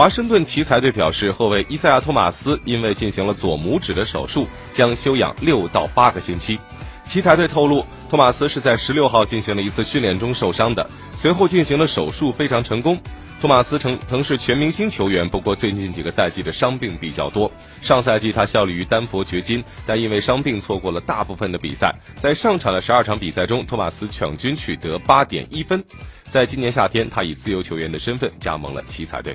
华盛顿奇才队表示，后卫伊赛亚·托马斯因为进行了左拇指的手术，将休养六到八个星期。奇才队透露，托马斯是在十六号进行了一次训练中受伤的，随后进行了手术，非常成功。托马斯曾曾是全明星球员，不过最近几个赛季的伤病比较多。上赛季他效力于丹佛掘金，但因为伤病错过了大部分的比赛。在上场的十二场比赛中，托马斯场均取得八点一分。在今年夏天，他以自由球员的身份加盟了奇才队。